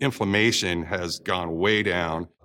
inflammation has gone way down.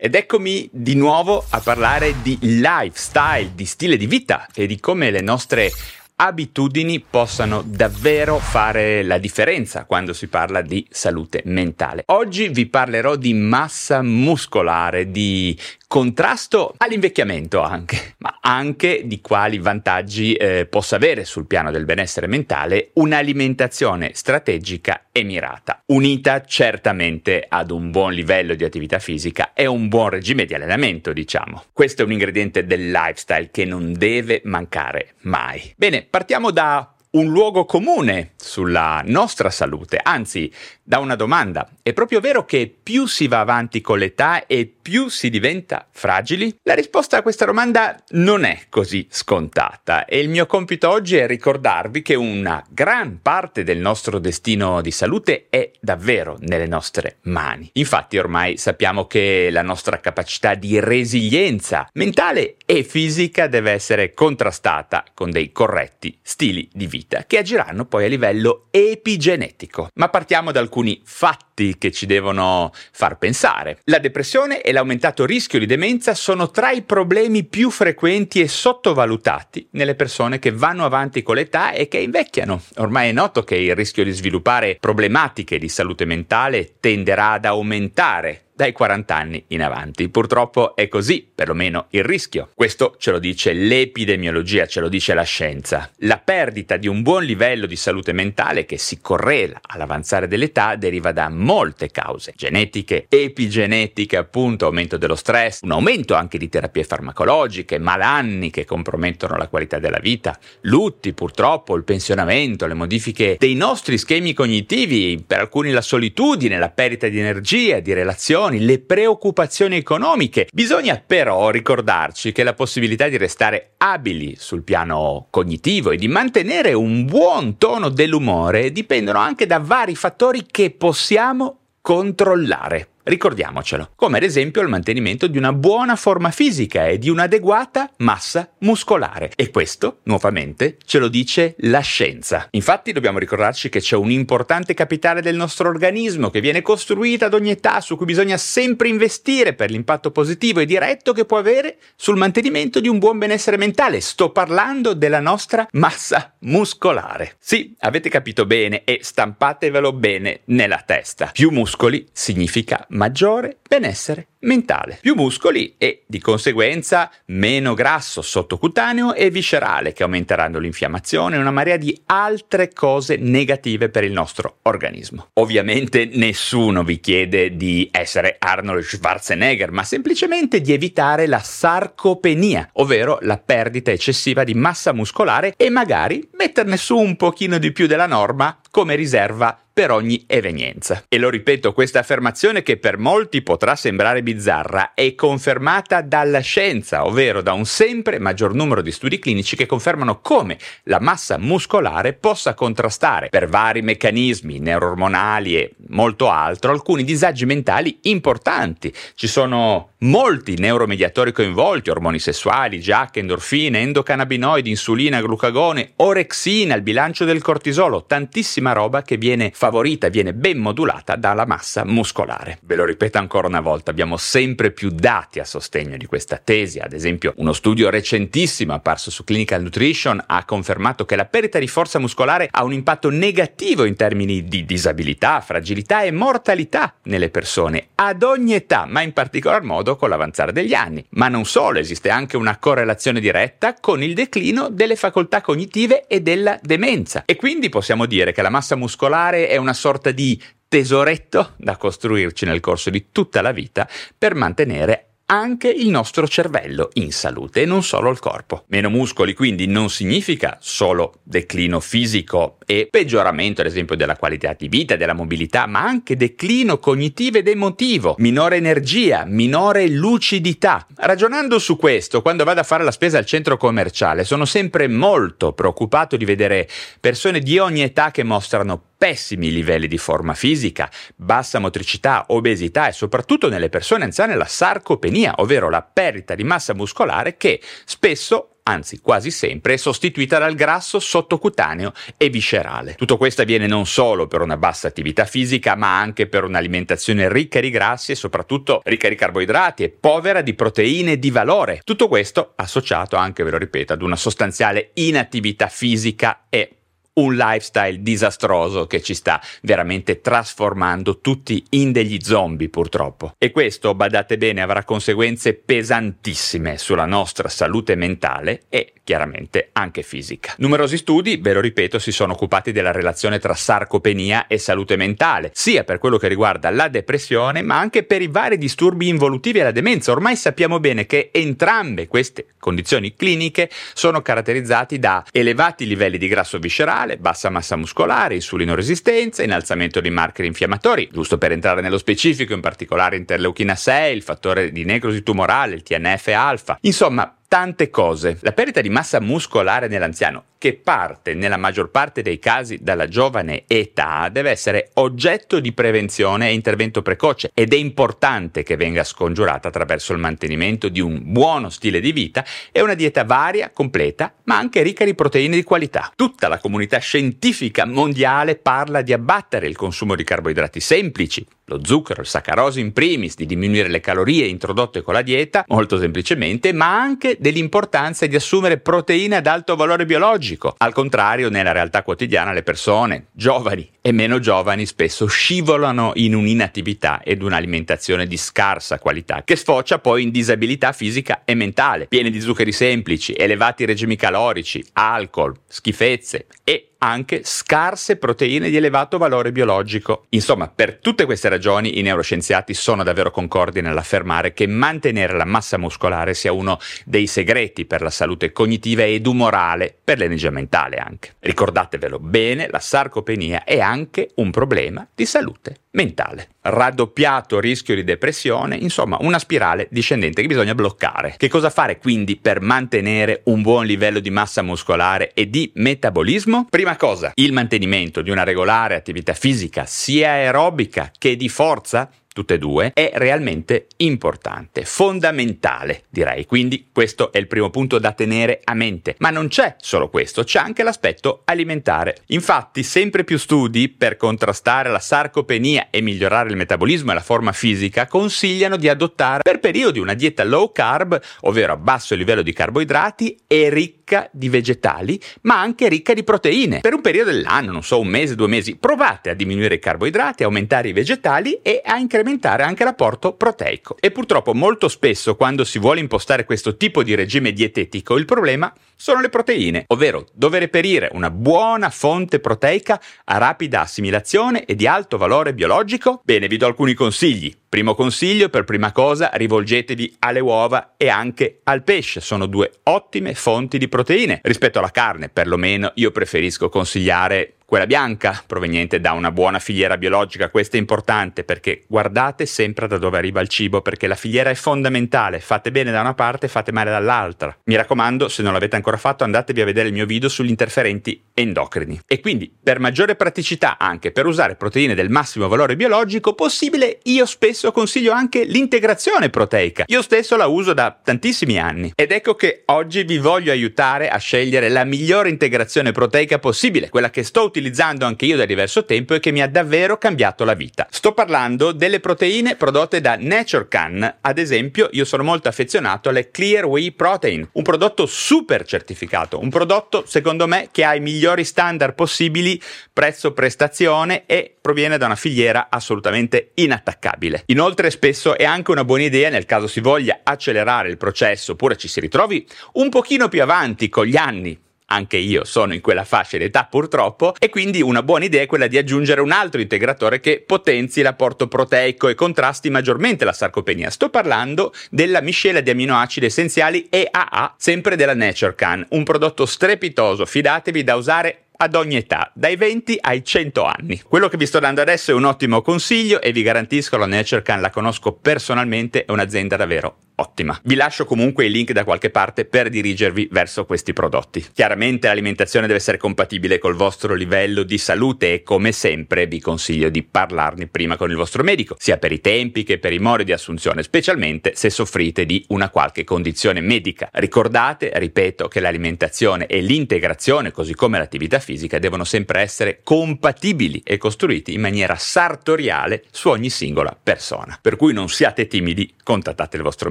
Ed eccomi di nuovo a parlare di lifestyle, di stile di vita e di come le nostre abitudini possano davvero fare la differenza quando si parla di salute mentale. Oggi vi parlerò di massa muscolare, di contrasto all'invecchiamento anche, ma anche di quali vantaggi eh, possa avere sul piano del benessere mentale un'alimentazione strategica e mirata, unita certamente ad un buon livello di attività fisica e un buon regime di allenamento, diciamo. Questo è un ingrediente del lifestyle che non deve mancare mai. Bene, partiamo da un luogo comune sulla nostra salute, anzi da una domanda. È proprio vero che più si va avanti con l'età e più si diventa fragili? La risposta a questa domanda non è così scontata e il mio compito oggi è ricordarvi che una gran parte del nostro destino di salute è davvero nelle nostre mani. Infatti ormai sappiamo che la nostra capacità di resilienza mentale e fisica deve essere contrastata con dei corretti stili di vita che agiranno poi a livello epigenetico. Ma partiamo da alcuni fatti che ci devono far pensare. La depressione e l'aumentato rischio di demenza sono tra i problemi più frequenti e sottovalutati nelle persone che vanno avanti con l'età e che invecchiano. Ormai è noto che il rischio di sviluppare problematiche di salute mentale tenderà ad aumentare dai 40 anni in avanti. Purtroppo è così, perlomeno il rischio. Questo ce lo dice l'epidemiologia, ce lo dice la scienza. La perdita di un buon livello di salute mentale che si correla all'avanzare dell'età deriva da molte cause, genetiche, epigenetiche, appunto, aumento dello stress, un aumento anche di terapie farmacologiche, malanni che compromettono la qualità della vita, lutti purtroppo, il pensionamento, le modifiche dei nostri schemi cognitivi, per alcuni la solitudine, la perdita di energia, di relazioni, le preoccupazioni economiche. Bisogna però ricordarci che la possibilità di restare abili sul piano cognitivo e di mantenere un buon tono dell'umore dipendono anche da vari fattori che possiamo controllare. Ricordiamocelo, come ad esempio il mantenimento di una buona forma fisica e di un'adeguata massa muscolare. E questo, nuovamente, ce lo dice la scienza. Infatti dobbiamo ricordarci che c'è un importante capitale del nostro organismo che viene costruita ad ogni età, su cui bisogna sempre investire per l'impatto positivo e diretto che può avere sul mantenimento di un buon benessere mentale. Sto parlando della nostra massa muscolare. Sì, avete capito bene e stampatevelo bene nella testa. Più muscoli significa maggiore benessere mentale. Più muscoli e di conseguenza meno grasso sottocutaneo e viscerale che aumenteranno l'infiammazione e una marea di altre cose negative per il nostro organismo. Ovviamente nessuno vi chiede di essere Arnold Schwarzenegger, ma semplicemente di evitare la sarcopenia, ovvero la perdita eccessiva di massa muscolare e magari metterne su un pochino di più della norma come riserva per ogni evenienza. E lo ripeto, questa affermazione che per molti potrà sembrare bizzarra è confermata dalla scienza, ovvero da un sempre maggior numero di studi clinici che confermano come la massa muscolare possa contrastare per vari meccanismi neuroormonali e molto altro alcuni disagi mentali importanti. Ci sono molti neuromediatori coinvolti, ormoni sessuali, giacche, endorfine, endocannabinoidi, insulina, glucagone, orexina, il bilancio del cortisolo, tantissimi buonissima roba che viene favorita, viene ben modulata dalla massa muscolare. Ve lo ripeto ancora una volta, abbiamo sempre più dati a sostegno di questa tesi, ad esempio uno studio recentissimo apparso su Clinical Nutrition ha confermato che la perdita di forza muscolare ha un impatto negativo in termini di disabilità, fragilità e mortalità nelle persone ad ogni età, ma in particolar modo con l'avanzare degli anni. Ma non solo, esiste anche una correlazione diretta con il declino delle facoltà cognitive e della demenza. E quindi possiamo dire che la massa muscolare è una sorta di tesoretto da costruirci nel corso di tutta la vita per mantenere anche il nostro cervello in salute e non solo il corpo. Meno muscoli quindi non significa solo declino fisico e peggioramento ad esempio della qualità di vita, della mobilità, ma anche declino cognitivo ed emotivo, minore energia, minore lucidità. Ragionando su questo, quando vado a fare la spesa al centro commerciale, sono sempre molto preoccupato di vedere persone di ogni età che mostrano pessimi livelli di forma fisica, bassa motricità, obesità e soprattutto nelle persone anziane la sarcopenia, ovvero la perdita di massa muscolare che spesso anzi quasi sempre, è sostituita dal grasso sottocutaneo e viscerale. Tutto questo avviene non solo per una bassa attività fisica, ma anche per un'alimentazione ricca di grassi e soprattutto ricca di carboidrati e povera di proteine di valore. Tutto questo associato anche, ve lo ripeto, ad una sostanziale inattività fisica e un lifestyle disastroso che ci sta veramente trasformando tutti in degli zombie purtroppo. E questo, badate bene, avrà conseguenze pesantissime sulla nostra salute mentale e chiaramente anche fisica. Numerosi studi, ve lo ripeto, si sono occupati della relazione tra sarcopenia e salute mentale, sia per quello che riguarda la depressione, ma anche per i vari disturbi involutivi e la demenza. Ormai sappiamo bene che entrambe queste condizioni cliniche sono caratterizzati da elevati livelli di grasso viscerale, bassa massa muscolare, insulinoresistenza, innalzamento dei marker infiammatori, giusto per entrare nello specifico, in particolare interleuchina 6, il fattore di necrosi tumorale, il TNF-alfa. Insomma, tante cose. La perdita di massa muscolare nell'anziano, che parte nella maggior parte dei casi dalla giovane età, deve essere oggetto di prevenzione e intervento precoce ed è importante che venga scongiurata attraverso il mantenimento di un buono stile di vita e una dieta varia, completa, ma anche ricca di proteine di qualità. Tutta la comunità scientifica mondiale parla di abbattere il consumo di carboidrati semplici, lo zucchero, il saccarosi in primis, di diminuire le calorie introdotte con la dieta, molto semplicemente, ma anche dell'importanza di assumere proteine ad alto valore biologico. Al contrario, nella realtà quotidiana le persone, giovani e meno giovani, spesso scivolano in un'inattività ed un'alimentazione di scarsa qualità, che sfocia poi in disabilità fisica e mentale, piene di zuccheri semplici, elevati regimi calorici, alcol, schifezze e anche scarse proteine di elevato valore biologico. Insomma, per tutte queste ragioni i neuroscienziati sono davvero concordi nell'affermare che mantenere la massa muscolare sia uno dei segreti per la salute cognitiva ed umorale, per l'energia mentale anche. Ricordatevelo bene, la sarcopenia è anche un problema di salute mentale. Raddoppiato rischio di depressione, insomma una spirale discendente che bisogna bloccare. Che cosa fare quindi per mantenere un buon livello di massa muscolare e di metabolismo? Prima cosa, il mantenimento di una regolare attività fisica sia aerobica che di forza tutte e due, è realmente importante, fondamentale direi. Quindi questo è il primo punto da tenere a mente. Ma non c'è solo questo, c'è anche l'aspetto alimentare. Infatti sempre più studi per contrastare la sarcopenia e migliorare il metabolismo e la forma fisica consigliano di adottare per periodi una dieta low carb, ovvero a basso livello di carboidrati e ricca di vegetali, ma anche ricca di proteine. Per un periodo dell'anno, non so, un mese, due mesi, provate a diminuire i carboidrati, aumentare i vegetali e a incrementare incrementare anche l'apporto proteico. E purtroppo molto spesso quando si vuole impostare questo tipo di regime dietetico il problema sono le proteine, ovvero dove reperire una buona fonte proteica a rapida assimilazione e di alto valore biologico? Bene, vi do alcuni consigli. Primo consiglio, per prima cosa, rivolgetevi alle uova e anche al pesce. Sono due ottime fonti di proteine. Rispetto alla carne, perlomeno, io preferisco consigliare quella bianca, proveniente da una buona filiera biologica. Questo è importante perché guardate sempre da dove arriva il cibo, perché la filiera è fondamentale. Fate bene da una parte, fate male dall'altra. Mi raccomando, se non l'avete ancora fatto, andatevi a vedere il mio video sugli interferenti endocrini. E quindi, per maggiore praticità, anche per usare proteine del massimo valore biologico possibile, io spesso consiglio anche l'integrazione proteica. Io stesso la uso da tantissimi anni. Ed ecco che oggi vi voglio aiutare a scegliere la migliore integrazione proteica possibile, quella che sto utilizzando utilizzando anche io da diverso tempo e che mi ha davvero cambiato la vita. Sto parlando delle proteine prodotte da NatureCan. Ad esempio, io sono molto affezionato alle Clear Whey Protein, un prodotto super certificato, un prodotto secondo me che ha i migliori standard possibili prezzo-prestazione e proviene da una filiera assolutamente inattaccabile. Inoltre spesso è anche una buona idea nel caso si voglia accelerare il processo oppure ci si ritrovi un pochino più avanti con gli anni anche io sono in quella fascia d'età purtroppo, e quindi una buona idea è quella di aggiungere un altro integratore che potenzi l'apporto proteico e contrasti maggiormente la sarcopenia. Sto parlando della miscela di aminoacidi essenziali EAA, sempre della NatureCan, un prodotto strepitoso, fidatevi da usare ad ogni età, dai 20 ai 100 anni. Quello che vi sto dando adesso è un ottimo consiglio e vi garantisco la NatureCan la conosco personalmente, è un'azienda davvero ottima. Vi lascio comunque il link da qualche parte per dirigervi verso questi prodotti. Chiaramente l'alimentazione deve essere compatibile col vostro livello di salute e come sempre vi consiglio di parlarne prima con il vostro medico, sia per i tempi che per i modi di assunzione, specialmente se soffrite di una qualche condizione medica. Ricordate, ripeto, che l'alimentazione e l'integrazione, così come l'attività fisica, devono sempre essere compatibili e costruiti in maniera sartoriale su ogni singola persona. Per cui non siate timidi, contattate il vostro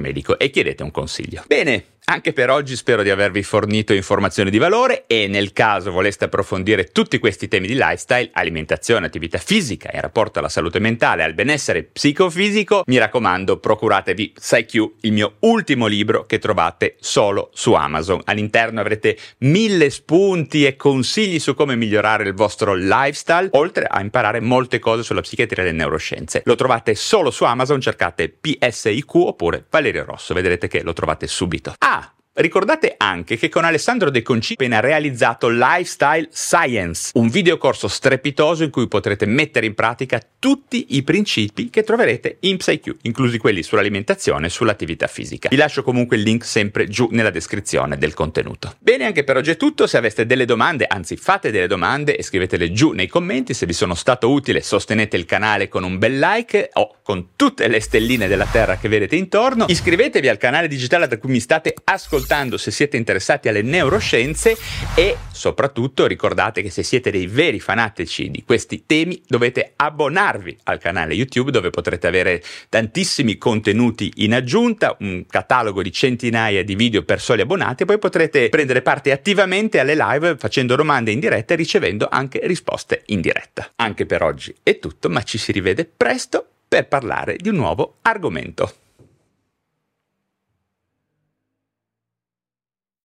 medico e chiedete un consiglio. Bene, anche per oggi spero di avervi fornito informazioni di valore e nel caso voleste approfondire tutti questi temi di lifestyle, alimentazione, attività fisica in rapporto alla salute mentale e al benessere psicofisico, mi raccomando procuratevi PsyQ, il mio ultimo libro che trovate solo su Amazon. All'interno avrete mille spunti e consigli su come migliorare il vostro lifestyle, oltre a imparare molte cose sulla psichiatria e le neuroscienze. Lo trovate solo su Amazon, cercate PSIQ oppure Valerio Rosso, vedrete che lo trovate subito. Ah, Ricordate anche che con Alessandro De Conci appena realizzato Lifestyle Science, un videocorso strepitoso in cui potrete mettere in pratica tutti i principi che troverete in PsyQ, inclusi quelli sull'alimentazione e sull'attività fisica. Vi lascio comunque il link sempre giù nella descrizione del contenuto. Bene, anche per oggi è tutto. Se aveste delle domande, anzi fate delle domande e scrivetele giù nei commenti. Se vi sono stato utile, sostenete il canale con un bel like o con tutte le stelline della terra che vedete intorno. Iscrivetevi al canale digitale da cui mi state ascoltando ascoltando se siete interessati alle neuroscienze e soprattutto ricordate che se siete dei veri fanatici di questi temi dovete abbonarvi al canale YouTube dove potrete avere tantissimi contenuti in aggiunta, un catalogo di centinaia di video per soli abbonati e poi potrete prendere parte attivamente alle live facendo domande in diretta e ricevendo anche risposte in diretta. Anche per oggi è tutto, ma ci si rivede presto per parlare di un nuovo argomento.